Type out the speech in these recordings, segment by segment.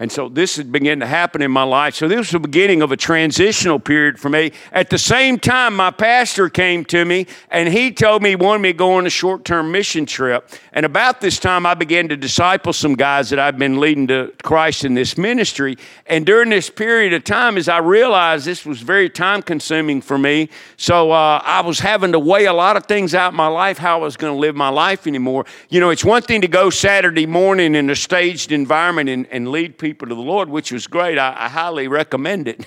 And so this had begun to happen in my life. So this was the beginning of a transitional period for me. At the same time, my pastor came to me and he told me he wanted me to go on a short term mission trip. And about this time, I began to disciple some guys that I've been leading to Christ in this ministry. And during this period of time, as I realized this was very time consuming for me, so uh, I was having to weigh a lot of things out in my life, how I was going to live my life anymore. You know, it's one thing to go Saturday morning in a staged environment and, and lead people people to the Lord, which was great. I, I highly recommend it.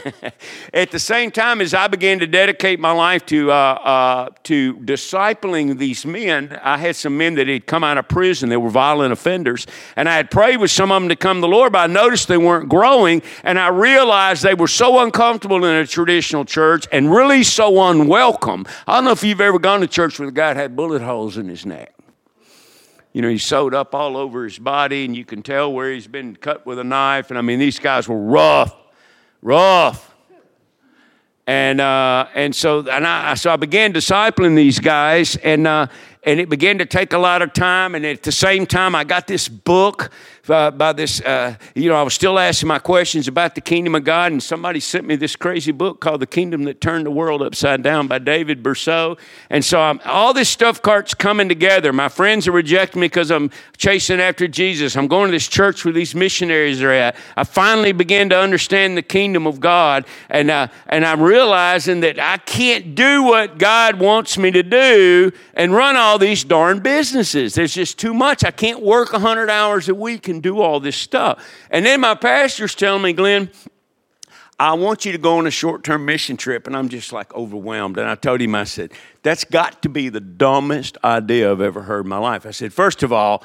At the same time, as I began to dedicate my life to, uh, uh, to discipling these men, I had some men that had come out of prison. They were violent offenders. And I had prayed with some of them to come to the Lord, but I noticed they weren't growing. And I realized they were so uncomfortable in a traditional church and really so unwelcome. I don't know if you've ever gone to church where the guy had bullet holes in his neck you know, he's sewed up all over his body, and you can tell where he's been cut with a knife. And I mean, these guys were rough, rough. And uh, and so and I so I began discipling these guys, and uh, and it began to take a lot of time. And at the same time, I got this book uh, by this, uh, you know, I was still asking my questions about the kingdom of God, and somebody sent me this crazy book called The Kingdom That Turned the World Upside Down by David Bercot. And so I'm, all this stuff cart's coming together. My friends are rejecting me because I'm chasing after Jesus. I'm going to this church where these missionaries are at. I finally began to understand the kingdom of God, and, uh, and I'm realizing that I can't do what God wants me to do and run all these darn businesses. There's just too much. I can't work 100 hours a week and do all this stuff. And then my pastor's telling me, Glenn, I want you to go on a short term mission trip. And I'm just like overwhelmed. And I told him, I said, that's got to be the dumbest idea I've ever heard in my life. I said, first of all,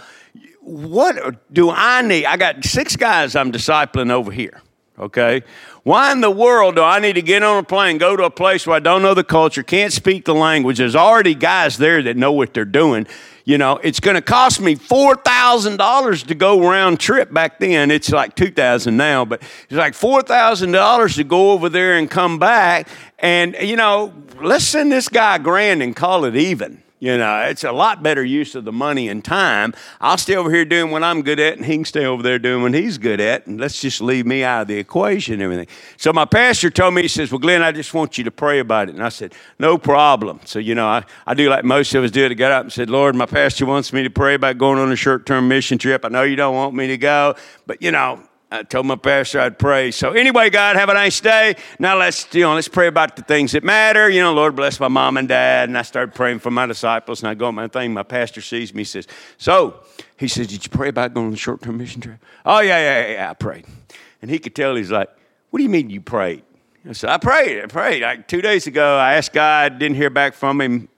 what do I need? I got six guys I'm discipling over here, okay? Why in the world do I need to get on a plane, go to a place where I don't know the culture, can't speak the language? There's already guys there that know what they're doing. You know, it's going to cost me $4,000 to go round trip. Back then, it's like 2000 now, but it's like $4,000 to go over there and come back. And, you know, let's send this guy a grand and call it even. You know, it's a lot better use of the money and time. I'll stay over here doing what I'm good at, and he can stay over there doing what he's good at, and let's just leave me out of the equation and everything. So my pastor told me, he says, Well, Glenn, I just want you to pray about it. And I said, No problem. So, you know, I, I do like most of us do. I got up and said, Lord, my pastor wants me to pray about going on a short term mission trip. I know you don't want me to go, but, you know, I told my pastor I'd pray. So anyway, God, have a nice day. Now let's you know let's pray about the things that matter. You know, Lord bless my mom and dad. And I started praying for my disciples. And I go on my thing. My pastor sees me. He says, "So," he says, "Did you pray about going on a short-term mission trip?" Oh yeah, yeah, yeah. I prayed. And he could tell he's like, "What do you mean you prayed?" I said, "I prayed. I prayed. Like two days ago, I asked God. Didn't hear back from him."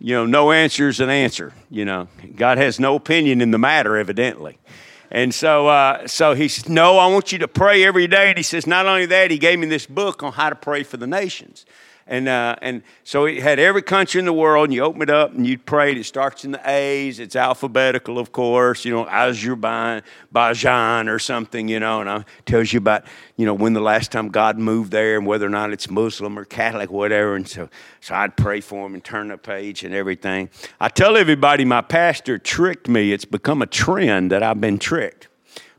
You know, no answer is an answer. You know, God has no opinion in the matter, evidently. And so, uh, so he says, No, I want you to pray every day. And he says, Not only that, he gave me this book on how to pray for the nations. And, uh, and so it had every country in the world, and you open it up and you pray. It starts in the A's, it's alphabetical, of course, you know, Azerbaijan or something, you know, and it tells you about, you know, when the last time God moved there and whether or not it's Muslim or Catholic, whatever. And so, so I'd pray for him and turn the page and everything. I tell everybody my pastor tricked me. It's become a trend that I've been tricked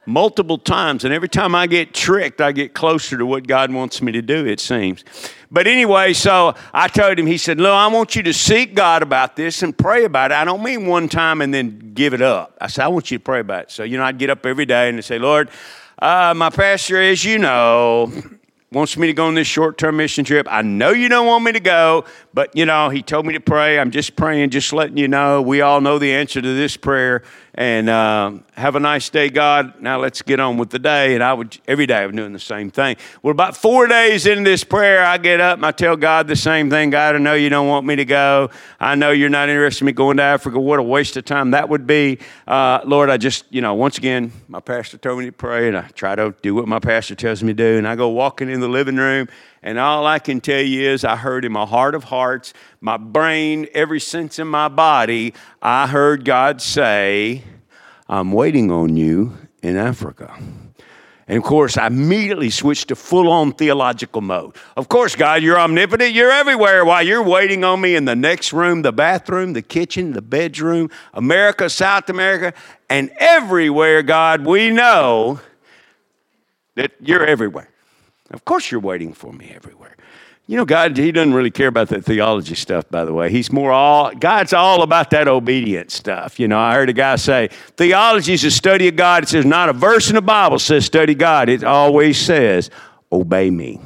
multiple times. And every time I get tricked, I get closer to what God wants me to do, it seems. But anyway, so I told him, he said, Look, I want you to seek God about this and pray about it. I don't mean one time and then give it up. I said, I want you to pray about it. So, you know, I'd get up every day and say, Lord, uh, my pastor, as you know, wants me to go on this short term mission trip. I know you don't want me to go, but you know, he told me to pray. I'm just praying, just letting you know. We all know the answer to this prayer. And uh, have a nice day, God. Now let's get on with the day. And I would every day I'm doing the same thing. Well, about four days into this prayer, I get up and I tell God the same thing. God, I know you don't want me to go. I know you're not interested in me going to Africa. What a waste of time that would be. Uh, Lord, I just, you know, once again, my pastor told me to pray, and I try to do what my pastor tells me to do. And I go walking in the living room and all I can tell you is, I heard in my heart of hearts, my brain, every sense in my body, I heard God say, I'm waiting on you in Africa. And of course, I immediately switched to full on theological mode. Of course, God, you're omnipotent. You're everywhere while you're waiting on me in the next room, the bathroom, the kitchen, the bedroom, America, South America, and everywhere, God, we know that you're everywhere. Of course, you're waiting for me everywhere. You know, God, He doesn't really care about that theology stuff, by the way. He's more all, God's all about that obedience stuff. You know, I heard a guy say, theology is a study of God. It says, not a verse in the Bible says study God. It always says, obey me.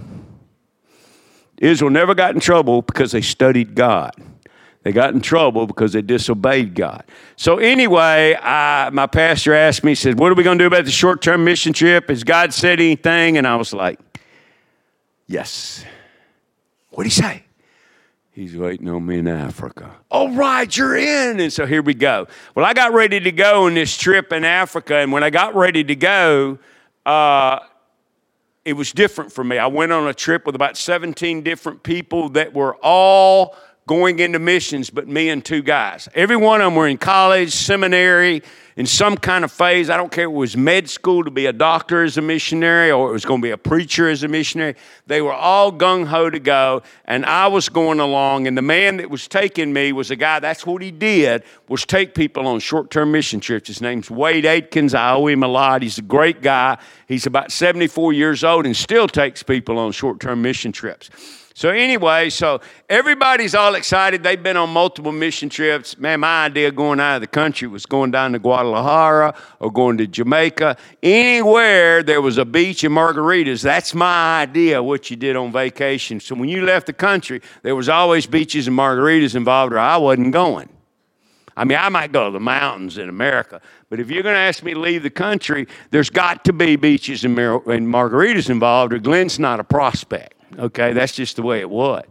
Israel never got in trouble because they studied God. They got in trouble because they disobeyed God. So, anyway, I, my pastor asked me, he said, What are we going to do about the short term mission trip? Has God said anything? And I was like, Yes. What'd he say? He's waiting on me in Africa. All right, you're in. And so here we go. Well, I got ready to go on this trip in Africa. And when I got ready to go, uh, it was different for me. I went on a trip with about 17 different people that were all going into missions, but me and two guys. Every one of them were in college, seminary, in some kind of phase. I don't care if it was med school to be a doctor as a missionary or it was going to be a preacher as a missionary. They were all gung ho to go, and I was going along. And the man that was taking me was a guy. That's what he did was take people on short term mission trips. His name's Wade Akins. I owe him a lot. He's a great guy. He's about 74 years old and still takes people on short term mission trips. So, anyway, so everybody's all excited. They've been on multiple mission trips. Man, my idea going out of the country was going down to Guadalajara or going to Jamaica. Anywhere there was a beach and margaritas, that's my idea what you did on vacation. So, when you left the country, there was always beaches and margaritas involved, or I wasn't going. I mean, I might go to the mountains in America, but if you're going to ask me to leave the country, there's got to be beaches and, mar- and margaritas involved, or Glenn's not a prospect. Okay, that's just the way it was.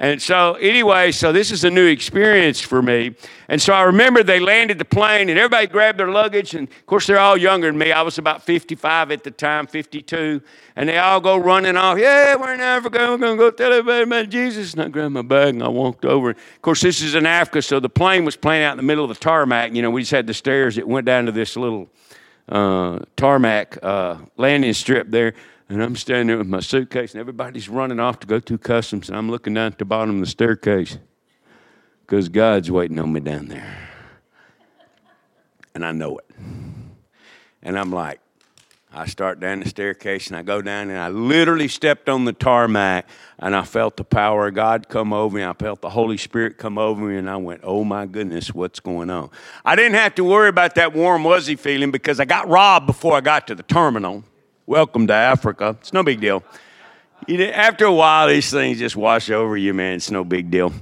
And so, anyway, so this is a new experience for me. And so I remember they landed the plane and everybody grabbed their luggage. And of course, they're all younger than me. I was about 55 at the time, 52. And they all go running off. Yeah, we're in Africa. We're going to go tell everybody about Jesus. And I grabbed my bag and I walked over. Of course, this is in Africa. So the plane was playing out in the middle of the tarmac. You know, we just had the stairs that went down to this little uh, tarmac uh, landing strip there. And I'm standing there with my suitcase, and everybody's running off to go through customs, and I'm looking down at the bottom of the staircase because God's waiting on me down there. And I know it. And I'm like, I start down the staircase and I go down and I literally stepped on the tarmac and I felt the power of God come over me. I felt the Holy Spirit come over me and I went, oh my goodness, what's going on? I didn't have to worry about that warm, wuzzy feeling because I got robbed before I got to the terminal welcome to Africa. It's no big deal. After a while, these things just wash over you, man. It's no big deal.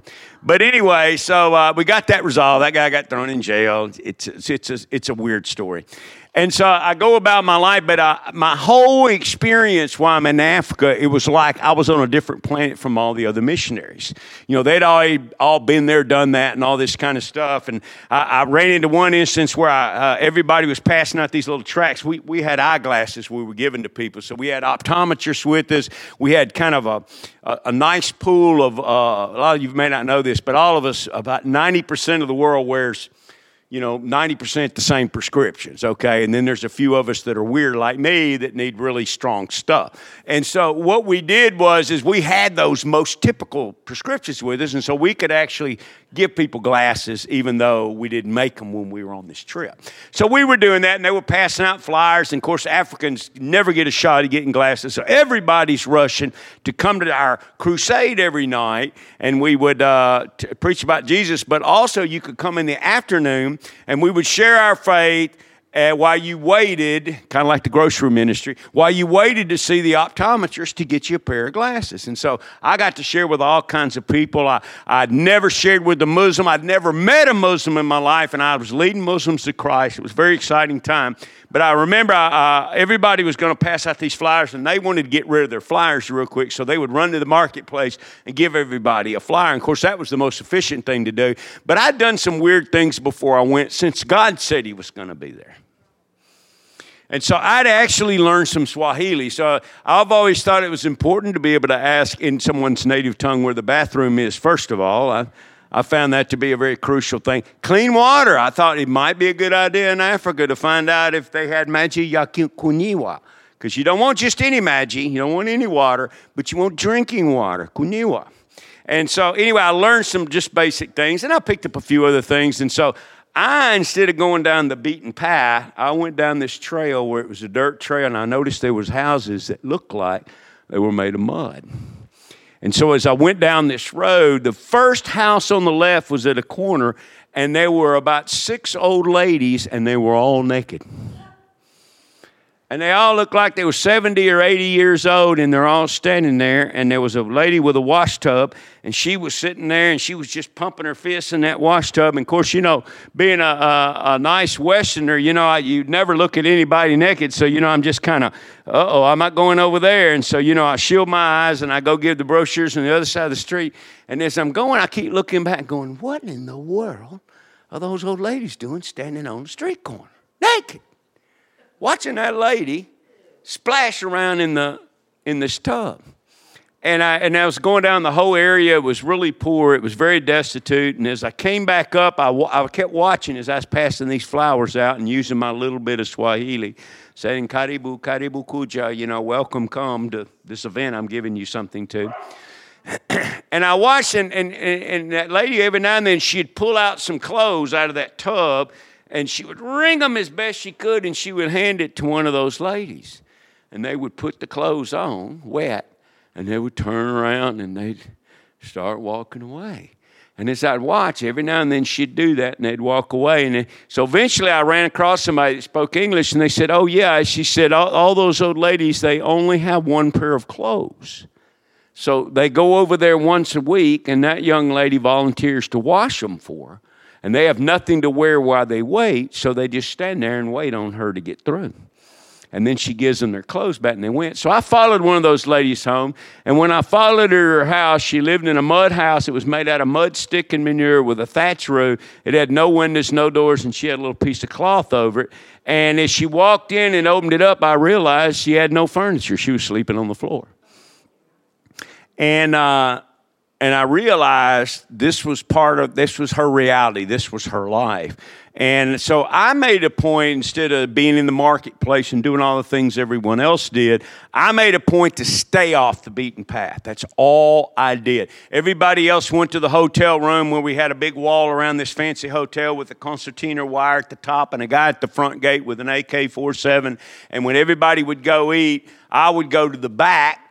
But anyway, so uh, we got that resolved. That guy got thrown in jail. It's, it's, it's, a, it's a weird story. And so I go about my life, but uh, my whole experience while I'm in Africa, it was like I was on a different planet from all the other missionaries. You know, they'd all, all been there, done that, and all this kind of stuff. And I, I ran into one instance where I, uh, everybody was passing out these little tracts. We, we had eyeglasses we were giving to people. So we had optometrists with us. We had kind of a, a, a nice pool of, uh, a lot of you may not know this, but all of us, about 90% of the world wears you know, 90% the same prescriptions, okay? And then there's a few of us that are weird like me that need really strong stuff. And so what we did was is we had those most typical prescriptions with us, and so we could actually give people glasses even though we didn't make them when we were on this trip. So we were doing that, and they were passing out flyers, and of course Africans never get a shot at getting glasses, so everybody's rushing to come to our crusade every night, and we would uh, t- preach about Jesus, but also you could come in the afternoon and we would share our faith uh, while you waited, kind of like the grocery ministry, while you waited to see the optometrist to get you a pair of glasses. And so I got to share with all kinds of people. I, I'd never shared with a Muslim. I'd never met a Muslim in my life, and I was leading Muslims to Christ. It was a very exciting time. But I remember uh, everybody was going to pass out these flyers, and they wanted to get rid of their flyers real quick. So they would run to the marketplace and give everybody a flyer. And of course, that was the most efficient thing to do. But I'd done some weird things before I went since God said He was going to be there. And so I'd actually learned some Swahili. So I've always thought it was important to be able to ask in someone's native tongue where the bathroom is, first of all. I, I found that to be a very crucial thing. Clean water. I thought it might be a good idea in Africa to find out if they had maji ya kunywa. Because you don't want just any maji, you don't want any water, but you want drinking water, kunywa. And so, anyway, I learned some just basic things, and I picked up a few other things. And so, I, instead of going down the beaten path, I went down this trail where it was a dirt trail, and I noticed there was houses that looked like they were made of mud. And so as I went down this road, the first house on the left was at a corner, and there were about six old ladies, and they were all naked. And they all looked like they were 70 or 80 years old, and they're all standing there. And there was a lady with a wash tub, and she was sitting there, and she was just pumping her fists in that wash tub. And of course, you know, being a, a, a nice Westerner, you know, I, you never look at anybody naked. So, you know, I'm just kind of, uh oh, I'm not going over there. And so, you know, I shield my eyes and I go give the brochures on the other side of the street. And as I'm going, I keep looking back, going, what in the world are those old ladies doing standing on the street corner naked? Watching that lady splash around in the in this tub. And I, and I was going down the whole area. It was really poor. It was very destitute. And as I came back up, I, I kept watching as I was passing these flowers out and using my little bit of Swahili, saying, Karibu, Karibu Kuja, you know, welcome, come to this event. I'm giving you something to. and I watched, and, and, and that lady, every now and then, she'd pull out some clothes out of that tub and she would wring them as best she could, and she would hand it to one of those ladies. And they would put the clothes on, wet, and they would turn around and they'd start walking away. And as I'd watch, every now and then she'd do that and they'd walk away. And then, so eventually I ran across somebody that spoke English and they said, Oh, yeah. She said, all, all those old ladies, they only have one pair of clothes. So they go over there once a week and that young lady volunteers to wash them for her and they have nothing to wear while they wait, so they just stand there and wait on her to get through. And then she gives them their clothes back and they went. So I followed one of those ladies home. And when I followed her to her house, she lived in a mud house. It was made out of mud, stick, and manure with a thatch roof. It had no windows, no doors, and she had a little piece of cloth over it. And as she walked in and opened it up, I realized she had no furniture. She was sleeping on the floor. And uh, and I realized this was part of this was her reality, this was her life. And so I made a point instead of being in the marketplace and doing all the things everyone else did, I made a point to stay off the beaten path. That's all I did. Everybody else went to the hotel room where we had a big wall around this fancy hotel with a concertina wire at the top and a guy at the front gate with an AK 47. And when everybody would go eat, I would go to the back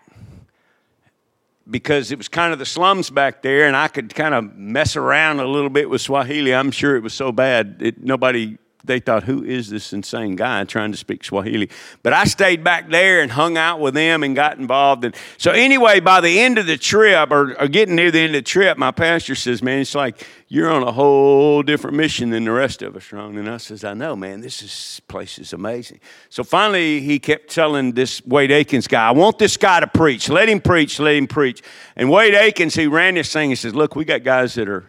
because it was kind of the slums back there, and I could kind of mess around a little bit with Swahili. I'm sure it was so bad, it, nobody they thought, who is this insane guy trying to speak Swahili? But I stayed back there and hung out with them and got involved. And so, anyway, by the end of the trip, or, or getting near the end of the trip, my pastor says, Man, it's like you're on a whole different mission than the rest of us, Ron. And I says, I know, man, this is, place is amazing. So finally, he kept telling this Wade Akins guy, I want this guy to preach. Let him preach, let him preach. And Wade Akins, he ran this thing, he says, Look, we got guys that are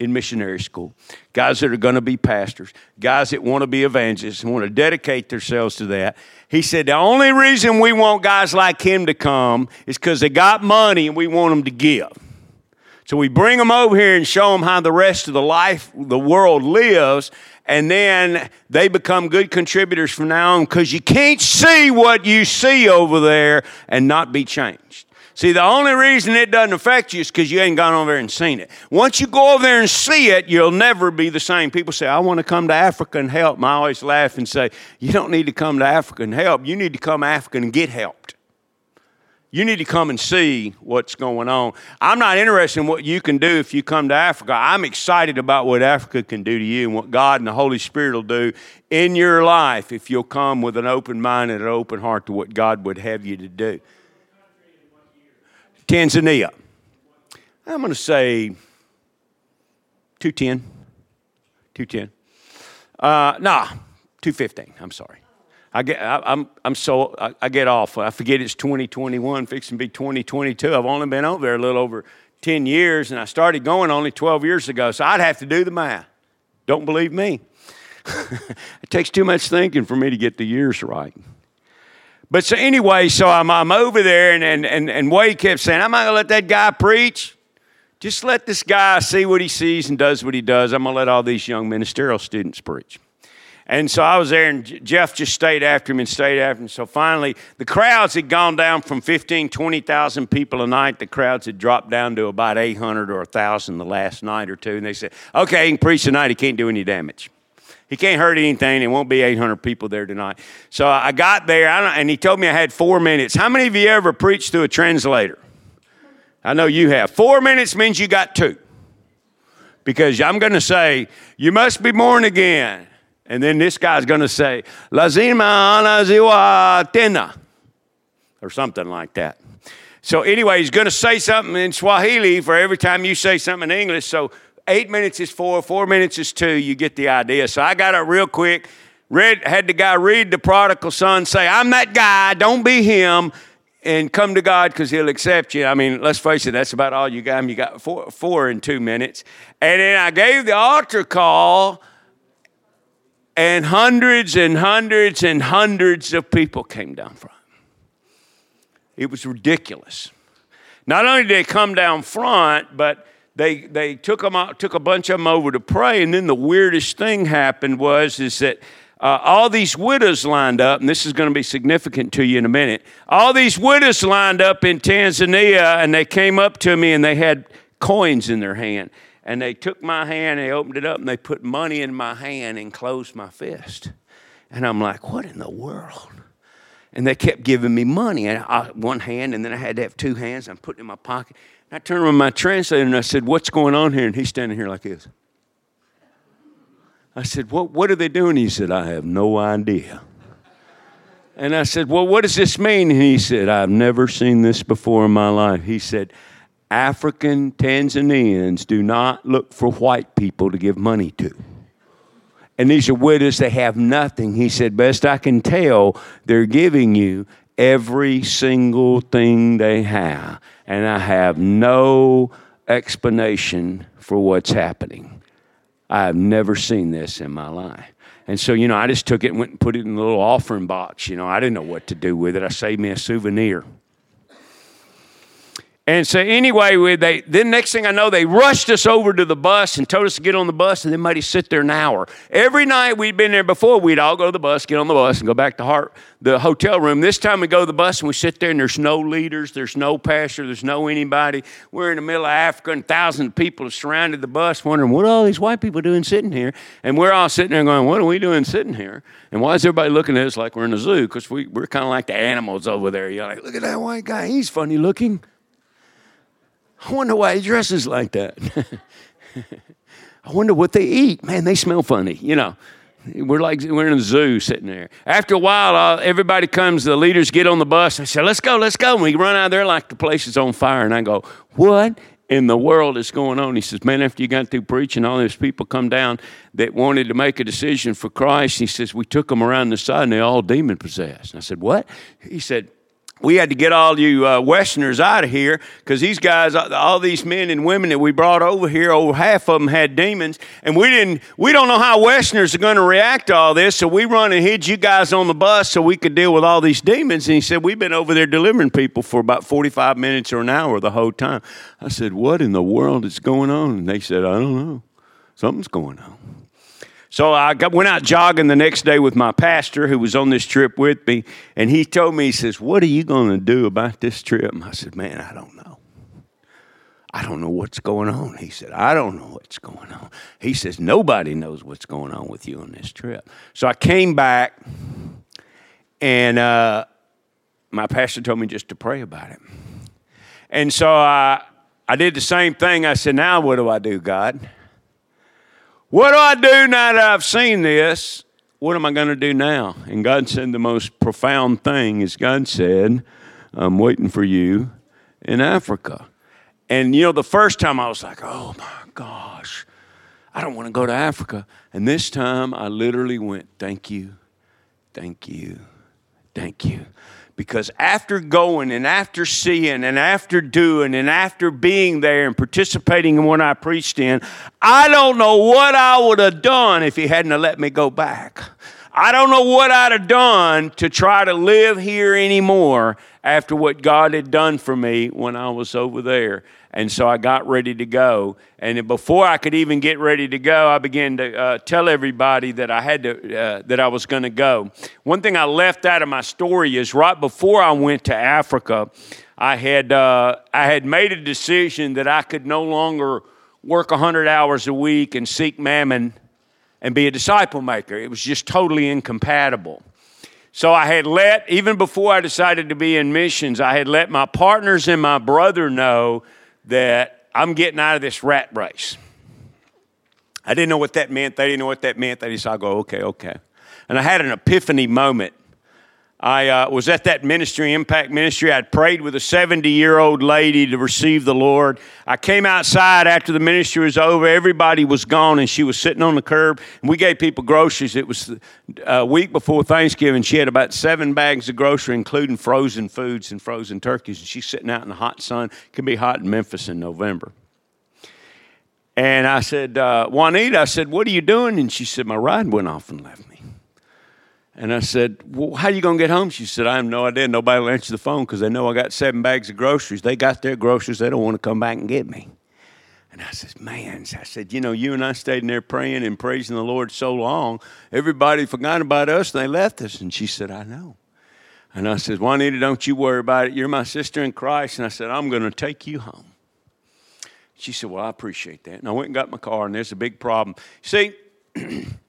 in missionary school, guys that are going to be pastors, guys that want to be evangelists and want to dedicate themselves to that. He said, The only reason we want guys like him to come is because they got money and we want them to give. So we bring them over here and show them how the rest of the life, the world lives, and then they become good contributors from now on because you can't see what you see over there and not be changed. See, the only reason it doesn't affect you is because you ain't gone over there and seen it. Once you go over there and see it, you'll never be the same. People say, I want to come to Africa and help. And I always laugh and say, You don't need to come to Africa and help. You need to come to Africa and get helped. You need to come and see what's going on. I'm not interested in what you can do if you come to Africa. I'm excited about what Africa can do to you and what God and the Holy Spirit will do in your life if you'll come with an open mind and an open heart to what God would have you to do. Tanzania. I'm going to say 210. 210. Uh, nah, 215. I'm sorry. I get, I, am I'm, I'm so, I, I, get off. I forget it's 2021, fixing to be 2022. I've only been over there a little over 10 years, and I started going only 12 years ago, so I'd have to do the math. Don't believe me. it takes too much thinking for me to get the years right. But so anyway, so I'm, I'm over there, and, and, and, and Wade kept saying, I'm not going to let that guy preach. Just let this guy see what he sees and does what he does. I'm going to let all these young ministerial students preach. And so I was there, and Jeff just stayed after him and stayed after him. So finally, the crowds had gone down from 15, 20,000 people a night. The crowds had dropped down to about 800 or 1,000 the last night or two. And they said, okay, he can preach tonight. He can't do any damage. He can't hurt anything. It won't be 800 people there tonight. So I got there, and he told me I had four minutes. How many of you ever preached to a translator? I know you have. Four minutes means you got two. Because I'm going to say, you must be born again. And then this guy's going to say, Lazima anaziwa tena, or something like that. So, anyway, he's going to say something in Swahili for every time you say something in English. So, eight minutes is four, four minutes is two. You get the idea. So, I got it real quick. Read, had the guy read the prodigal son, say, I'm that guy, don't be him, and come to God because he'll accept you. I mean, let's face it, that's about all you got. You got four, four in two minutes. And then I gave the altar call and hundreds and hundreds and hundreds of people came down front. It was ridiculous. Not only did they come down front, but they, they took, them out, took a bunch of them over to pray. And then the weirdest thing happened was is that uh, all these widows lined up, and this is going to be significant to you in a minute. All these widows lined up in Tanzania, and they came up to me and they had coins in their hand and they took my hand, and they opened it up, and they put money in my hand and closed my fist. And I'm like, what in the world? And they kept giving me money, and I, one hand, and then I had to have two hands. I'm putting in my pocket. I turned around my translator and I said, "What's going on here?" And he's standing here like this. I said, "What? What are they doing?" He said, "I have no idea." And I said, Well, what does this mean? And he said, I've never seen this before in my life. He said, African Tanzanians do not look for white people to give money to. And these are widows they have nothing. He said, Best I can tell, they're giving you every single thing they have. And I have no explanation for what's happening. I've never seen this in my life. And so, you know, I just took it and went and put it in a little offering box. You know, I didn't know what to do with it. I saved me a souvenir. And so anyway, they then next thing I know, they rushed us over to the bus and told us to get on the bus, and then made us sit there an hour. Every night we'd been there before, we'd all go to the bus, get on the bus, and go back to heart, the hotel room. This time we go to the bus and we sit there, and there's no leaders, there's no pastor, there's no anybody. We're in the middle of Africa, and thousands of people have surrounded the bus, wondering what are all these white people doing sitting here? And we're all sitting there going, what are we doing sitting here? And why is everybody looking at us like we're in a zoo? Because we, we're kind of like the animals over there. You're like, look at that white guy, he's funny looking. I wonder why he dresses like that. I wonder what they eat. Man, they smell funny, you know. We're like we're in a zoo sitting there. After a while, uh, everybody comes. The leaders get on the bus. I say, "Let's go, let's go." And we run out there like the place is on fire. And I go, "What in the world is going on?" He says, "Man, after you got through preaching, all these people come down that wanted to make a decision for Christ." He says, "We took them around the side, and they all demon possessed." And I said, "What?" He said, we had to get all you uh, Westerners out of here because these guys, all these men and women that we brought over here, over half of them had demons, and we didn't. We don't know how Westerners are going to react to all this, so we run and hid you guys on the bus so we could deal with all these demons. And he said we've been over there delivering people for about forty-five minutes or an hour the whole time. I said, "What in the world is going on?" And they said, "I don't know. Something's going on." So I got, went out jogging the next day with my pastor who was on this trip with me, and he told me, he says, What are you going to do about this trip? And I said, Man, I don't know. I don't know what's going on. He said, I don't know what's going on. He says, Nobody knows what's going on with you on this trip. So I came back, and uh, my pastor told me just to pray about it. And so I, I did the same thing. I said, Now what do I do, God? What do I do now that I've seen this? What am I going to do now? And God said the most profound thing is God said, I'm waiting for you in Africa. And you know, the first time I was like, oh my gosh, I don't want to go to Africa. And this time I literally went, thank you, thank you, thank you. Because after going and after seeing and after doing and after being there and participating in what I preached in, I don't know what I would have done if he hadn't let me go back. I don't know what I'd have done to try to live here anymore after what God had done for me when I was over there. And so I got ready to go. And before I could even get ready to go, I began to uh, tell everybody that I had to, uh, that I was going to go. One thing I left out of my story is right before I went to Africa, I had, uh, I had made a decision that I could no longer work 100 hours a week and seek mammon and be a disciple maker. It was just totally incompatible. So I had let, even before I decided to be in missions, I had let my partners and my brother know that I'm getting out of this rat race. I didn't know what that meant. They didn't know what that meant. They just, I go, okay, okay. And I had an epiphany moment I uh, was at that ministry, Impact Ministry. I'd prayed with a 70 year old lady to receive the Lord. I came outside after the ministry was over. Everybody was gone, and she was sitting on the curb. And we gave people groceries. It was a week before Thanksgiving. She had about seven bags of grocery, including frozen foods and frozen turkeys. And she's sitting out in the hot sun. It can be hot in Memphis in November. And I said, uh, Juanita, I said, what are you doing? And she said, my ride went off and left me. And I said, Well, how are you going to get home? She said, I have no idea. Nobody will answer the phone because they know I got seven bags of groceries. They got their groceries. They don't want to come back and get me. And I said, Man, I said, You know, you and I stayed in there praying and praising the Lord so long. Everybody forgot about us and they left us. And she said, I know. And I said, Juanita, don't you worry about it. You're my sister in Christ. And I said, I'm going to take you home. She said, Well, I appreciate that. And I went and got my car, and there's a big problem. See,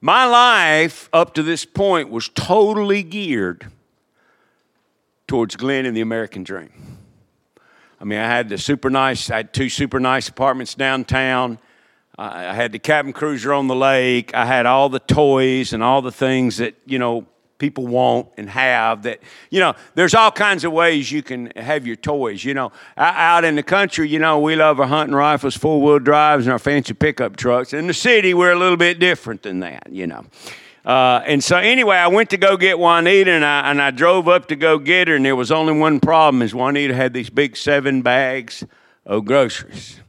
My life up to this point was totally geared towards Glenn and the American dream. I mean, I had the super nice, I had two super nice apartments downtown. I had the cabin cruiser on the lake. I had all the toys and all the things that, you know, people want and have that you know there's all kinds of ways you can have your toys you know. Out in the country you know we love our hunting rifles four-wheel drives and our fancy pickup trucks. In the city we're a little bit different than that you know. Uh, and so anyway i went to go get juanita and I, and I drove up to go get her and there was only one problem is juanita had these big seven bags of groceries.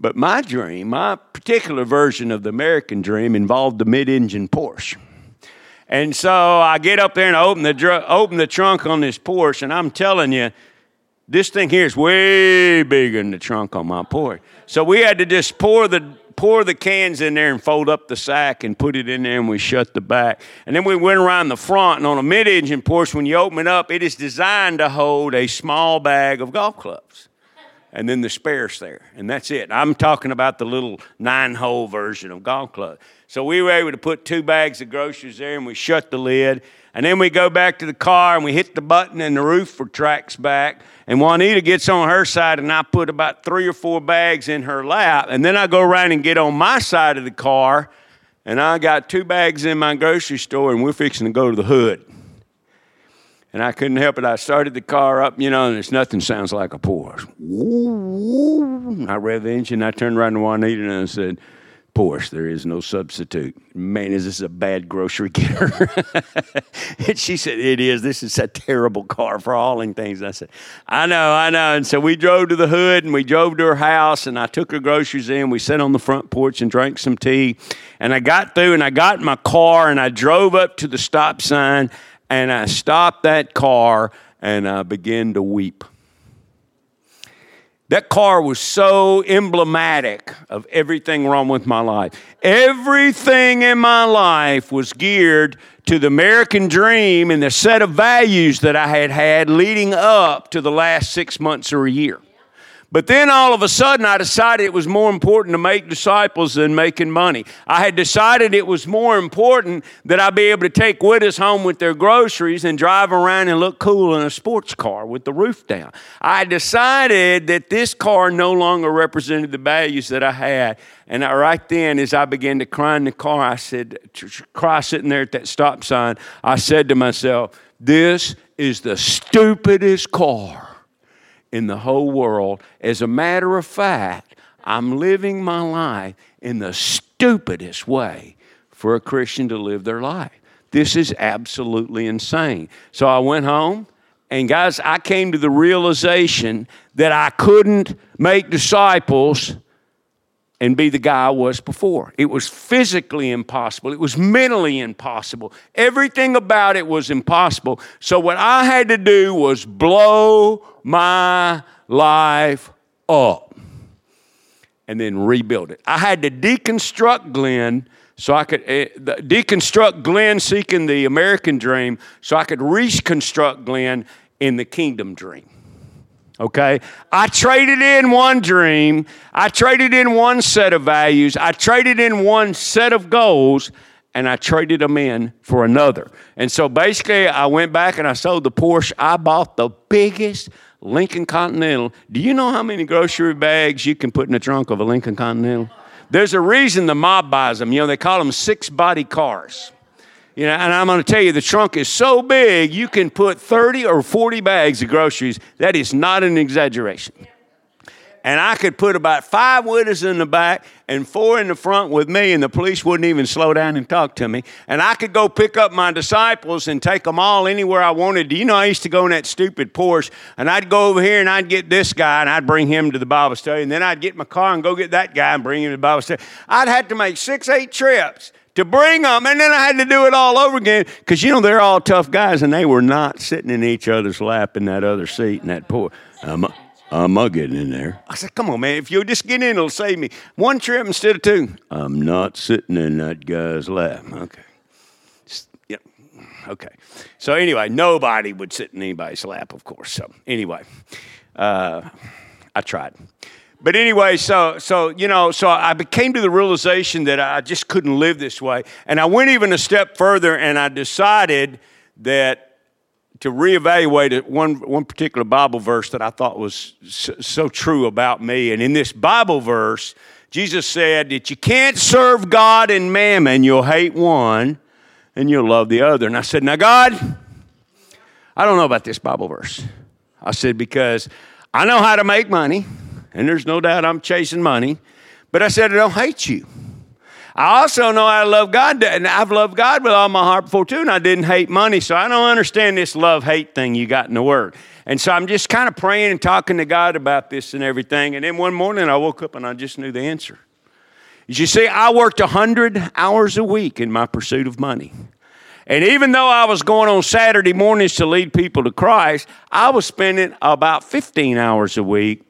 But my dream my particular version of the american dream involved the mid-engine porsche and so I get up there and open the, dr- open the trunk on this Porsche, and I'm telling you, this thing here is way bigger than the trunk on my Porsche. So we had to just pour the pour the cans in there and fold up the sack and put it in there and we shut the back. And then we went around the front and on a mid-engine Porsche, when you open it up, it is designed to hold a small bag of golf clubs. And then the spares there. And that's it. I'm talking about the little nine-hole version of golf club. So we were able to put two bags of groceries there and we shut the lid. And then we go back to the car and we hit the button and the roof retracts back. And Juanita gets on her side and I put about three or four bags in her lap. And then I go around and get on my side of the car and I got two bags in my grocery store and we're fixing to go to the hood. And I couldn't help it. I started the car up, you know, and there's nothing sounds like a Porsche. I rev the engine. I turned around to Juanita and I said, Porsche. There is no substitute. Man, is this a bad grocery getter? and she said, It is. This is a terrible car for hauling things. I said, I know, I know. And so we drove to the hood and we drove to her house and I took her groceries in. We sat on the front porch and drank some tea. And I got through and I got in my car and I drove up to the stop sign and I stopped that car and I began to weep. That car was so emblematic of everything wrong with my life. Everything in my life was geared to the American dream and the set of values that I had had leading up to the last six months or a year. But then all of a sudden, I decided it was more important to make disciples than making money. I had decided it was more important that I be able to take widows home with their groceries and drive around and look cool in a sports car with the roof down. I decided that this car no longer represented the values that I had. And I, right then, as I began to cry in the car, I said, cry sitting there at that stop sign, I said to myself, This is the stupidest car in the whole world. As a matter of fact, I'm living my life in the stupidest way for a Christian to live their life. This is absolutely insane. So I went home, and guys, I came to the realization that I couldn't make disciples and be the guy I was before. It was physically impossible. It was mentally impossible. Everything about it was impossible. So, what I had to do was blow my life up and then rebuild it. I had to deconstruct Glenn so I could uh, deconstruct Glenn seeking the American dream so I could reconstruct Glenn in the kingdom dream. Okay? I traded in one dream, I traded in one set of values, I traded in one set of goals, and I traded them in for another. And so basically, I went back and I sold the Porsche. I bought the biggest Lincoln Continental. Do you know how many grocery bags you can put in the trunk of a Lincoln Continental? There's a reason the mob buys them. You know, they call them six body cars. You know, and I'm going to tell you, the trunk is so big, you can put 30 or 40 bags of groceries. That is not an exaggeration. And I could put about five widows in the back and four in the front with me, and the police wouldn't even slow down and talk to me. And I could go pick up my disciples and take them all anywhere I wanted. You know I used to go in that stupid Porsche, and I'd go over here and I'd get this guy and I'd bring him to the Bible study, and then I'd get my car and go get that guy and bring him to the Bible study. I'd have to make six, eight trips to bring them. And then I had to do it all over again because, you know, they're all tough guys and they were not sitting in each other's lap in that other seat in that poor. I'm, I'm not getting in there. I said, come on, man. If you'll just get in, it'll save me. One trip instead of two. I'm not sitting in that guy's lap. Okay. Okay. So, anyway, nobody would sit in anybody's lap, of course. So, anyway, uh, I tried. But anyway, so so you know, so I came to the realization that I just couldn't live this way, and I went even a step further, and I decided that to reevaluate one one particular Bible verse that I thought was so, so true about me, and in this Bible verse, Jesus said that you can't serve God and mammon; you'll hate one, and you'll love the other. And I said, now God, I don't know about this Bible verse. I said because I know how to make money and there's no doubt I'm chasing money. But I said, I don't hate you. I also know I love God, and I've loved God with all my heart before too, and I didn't hate money, so I don't understand this love hate thing you got in the Word. And so I'm just kind of praying and talking to God about this and everything. And then one morning I woke up and I just knew the answer. As you see, I worked 100 hours a week in my pursuit of money. And even though I was going on Saturday mornings to lead people to Christ, I was spending about 15 hours a week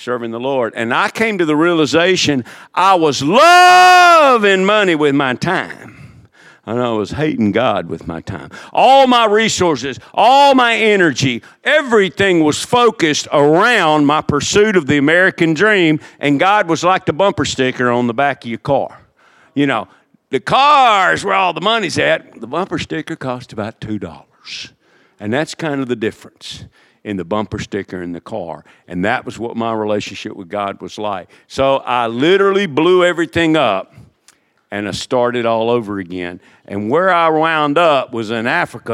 serving the Lord. And I came to the realization I was loving money with my time. And I was hating God with my time. All my resources, all my energy, everything was focused around my pursuit of the American dream. And God was like the bumper sticker on the back of your car. You know, the cars where all the money's at, the bumper sticker cost about $2. And that's kind of the difference in the bumper sticker in the car. And that was what my relationship with God was like. So I literally blew everything up and I started all over again. And where I wound up was in Africa.